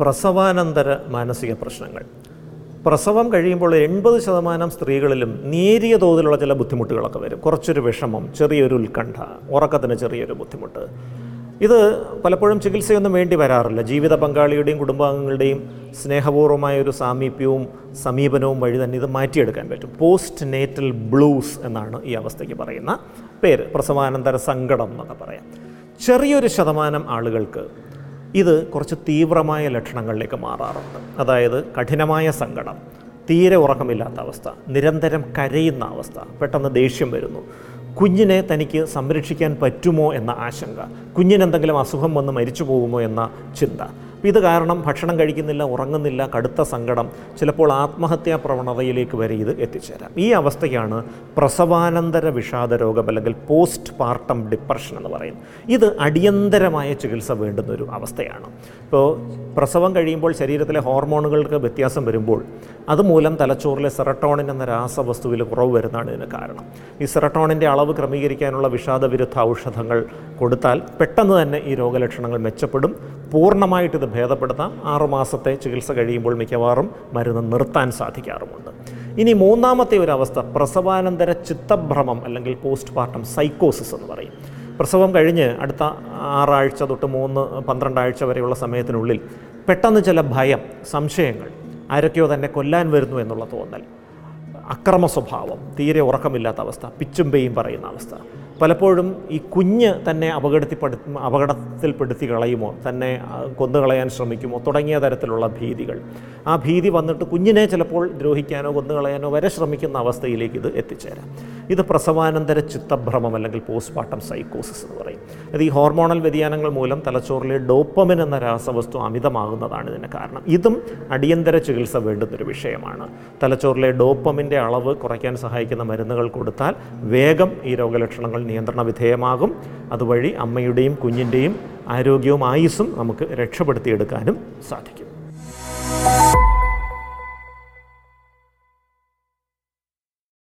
പ്രസവാനന്തര മാനസിക പ്രശ്നങ്ങൾ. പ്രസവം കഴിയുമ്പോൾ എൺപത് ശതമാനം സ്ത്രീകളിലും നേരിയ തോതിലുള്ള ചില ബുദ്ധിമുട്ടുകളൊക്കെ വരും. കുറച്ചൊരു വിഷമം ചെറിയൊരു ഉത്കണ്ഠ ഉറക്കത്തിന് ചെറിയൊരു ബുദ്ധിമുട്ട്. ഇത് പലപ്പോഴും ചികിത്സയൊന്നും വേണ്ടി വരാറില്ല. ജീവിത പങ്കാളിയുടെയും കുടുംബാംഗങ്ങളുടെയും സ്നേഹപൂർവമായ ഒരു സാമീപ്യവും സമീപനവും വഴി തന്നെ ഇത് മാറ്റിയെടുക്കാൻ പറ്റും. പോസ്റ്റ് നേറ്റൽ ബ്ലൂസ് എന്നാണ് ഈ അവസ്ഥയ്ക്ക് പറയുന്ന പേര്. പ്രസവാനന്തര സങ്കടം എന്നൊക്കെ പറയാം. ചെറിയൊരു ശതമാനം ആളുകൾക്ക് ഇത് കുറച്ച് തീവ്രമായ ലക്ഷണങ്ങളിലേക്ക് മാറാറുണ്ട്. അതായത് കഠിനമായ സങ്കടം തീരെ ഉറക്കമില്ലാത്ത അവസ്ഥ നിരന്തരം കരയുന്ന അവസ്ഥ പെട്ടെന്ന് ദേഷ്യം വരുന്നു. കുഞ്ഞിനെ തനിക്ക് സംരക്ഷിക്കാൻ പറ്റുമോ എന്ന ആശങ്ക. കുഞ്ഞിനെന്തെങ്കിലും അസുഖം വന്ന് മരിച്ചു പോകുമോ എന്ന ചിന്ത. ഇത് കാരണം ഭക്ഷണം കഴിക്കുന്നില്ല ഉറങ്ങുന്നില്ല കടുത്ത സങ്കടം ചിലപ്പോൾ ആത്മഹത്യാ പ്രവണതയിലേക്ക് വരെ ഇത് എത്തിച്ചേരാം. ഈ അവസ്ഥയാണ് പ്രസവാനന്തര വിഷാദ രോഗം അല്ലെങ്കിൽ പോസ്റ്റ് പാർട്ടം ഡിപ്രഷൻ എന്ന് പറയുന്നത്. ഇത് അടിയന്തരമായ ചികിത്സ വേണ്ടുന്ന ഒരു അവസ്ഥയാണ്. ഇപ്പോൾ പ്രസവം കഴിയുമ്പോൾ ശരീരത്തിലെ ഹോർമോണുകൾക്ക് വ്യത്യാസം വരുമ്പോൾ അതുമൂലം തലച്ചോറിലെ സെറട്ടോണിൻ എന്ന രാസവസ്തുവിൽ കുറവ് വരുന്നതാണ് ഇതിന് കാരണം. ഈ സെറട്ടോണിന്റെ അളവ് ക്രമീകരിക്കാനുള്ള വിഷാദവിരുദ്ധ ഔഷധങ്ങൾ കൊടുത്താൽ പെട്ടെന്ന് തന്നെ ഈ രോഗലക്ഷണങ്ങൾ മെച്ചപ്പെടും. പൂർണമായിട്ട് ഇത് ഭേദപ്പെടുത്താം. ആറുമാസത്തെ ചികിത്സ കഴിയുമ്പോൾ മിക്കവാറും മരുന്ന് നിർത്താൻ സാധിക്കാറുമുണ്ട്. ഇനി മൂന്നാമത്തെ ഒരു അവസ്ഥ പ്രസവാനന്തര ചിത്തഭ്രമം അല്ലെങ്കിൽ പോസ്റ്റ് പാർട്ടം സൈക്കോസിസ് എന്ന് പറയും. പ്രസവം കഴിഞ്ഞ് അടുത്ത ആറാഴ്ച തൊട്ട് മൂന്ന് പന്ത്രണ്ടാഴ്ച വരെയുള്ള സമയത്തിനുള്ളിൽ പെട്ടെന്ന് ചില ഭയം സംശയങ്ങൾ ആരൊക്കെയോ തന്നെ കൊല്ലാൻ വരുന്നു എന്നുള്ള തോന്നൽ അക്രമ സ്വഭാവം തീരെ ഉറക്കമില്ലാത്ത അവസ്ഥ പിച്ചും പെയ്യും പറയുന്ന അവസ്ഥ. പലപ്പോഴും ഈ കുഞ്ഞ് തന്നെ അപകടത്തിൽപ്പെടു അപകടത്തിൽപ്പെടുത്തി കളയുമോ? തന്നെ കൊന്നു കൊന്നുകളയാൻ ശ്രമിക്കുമോ? തുടങ്ങിയ തരത്തിലുള്ള ഭീതികൾ. ആ ഭീതി വന്നിട്ട് കുഞ്ഞിനെ ചിലപ്പോൾ ദ്രോഹിക്കാനോ കൊന്നുകളയാനോ വരെ ശ്രമിക്കുന്ന അവസ്ഥയിലേക്ക് ഇത് എത്തിച്ചേരാം. ഇത് പ്രസവാനന്തര ചിത്തഭ്രമം അല്ലെങ്കിൽ പോസ്റ്റ്മോർട്ടം സൈക്കോസിസ് എന്ന് പറയും. അത് ഈ ഹോർമോണൽ വ്യതിയാനങ്ങൾ മൂലം തലച്ചോറിലെ ഡോപ്പമിൻ എന്ന രാസവസ്തു അമിതമാകുന്നതാണ് ഇതിന് കാരണം. ഇതും അടിയന്തര ചികിത്സ വേണ്ടുന്നൊരു വിഷയമാണ്. തലച്ചോറിലെ ഡോപ്പമിന്റെ അളവ് കുറയ്ക്കാൻ സഹായിക്കുന്ന മരുന്നുകൾ കൊടുത്താൽ വേഗം ഈ രോഗലക്ഷണങ്ങൾ നിയന്ത്രണ വിധേയമാകും. അതുവഴി അമ്മയുടെയും കുഞ്ഞിന്റെയും ആരോഗ്യവും ആയുസ്സും നമുക്ക് രക്ഷപ്പെടുത്തിയെടുക്കാനും സാധിക്കും.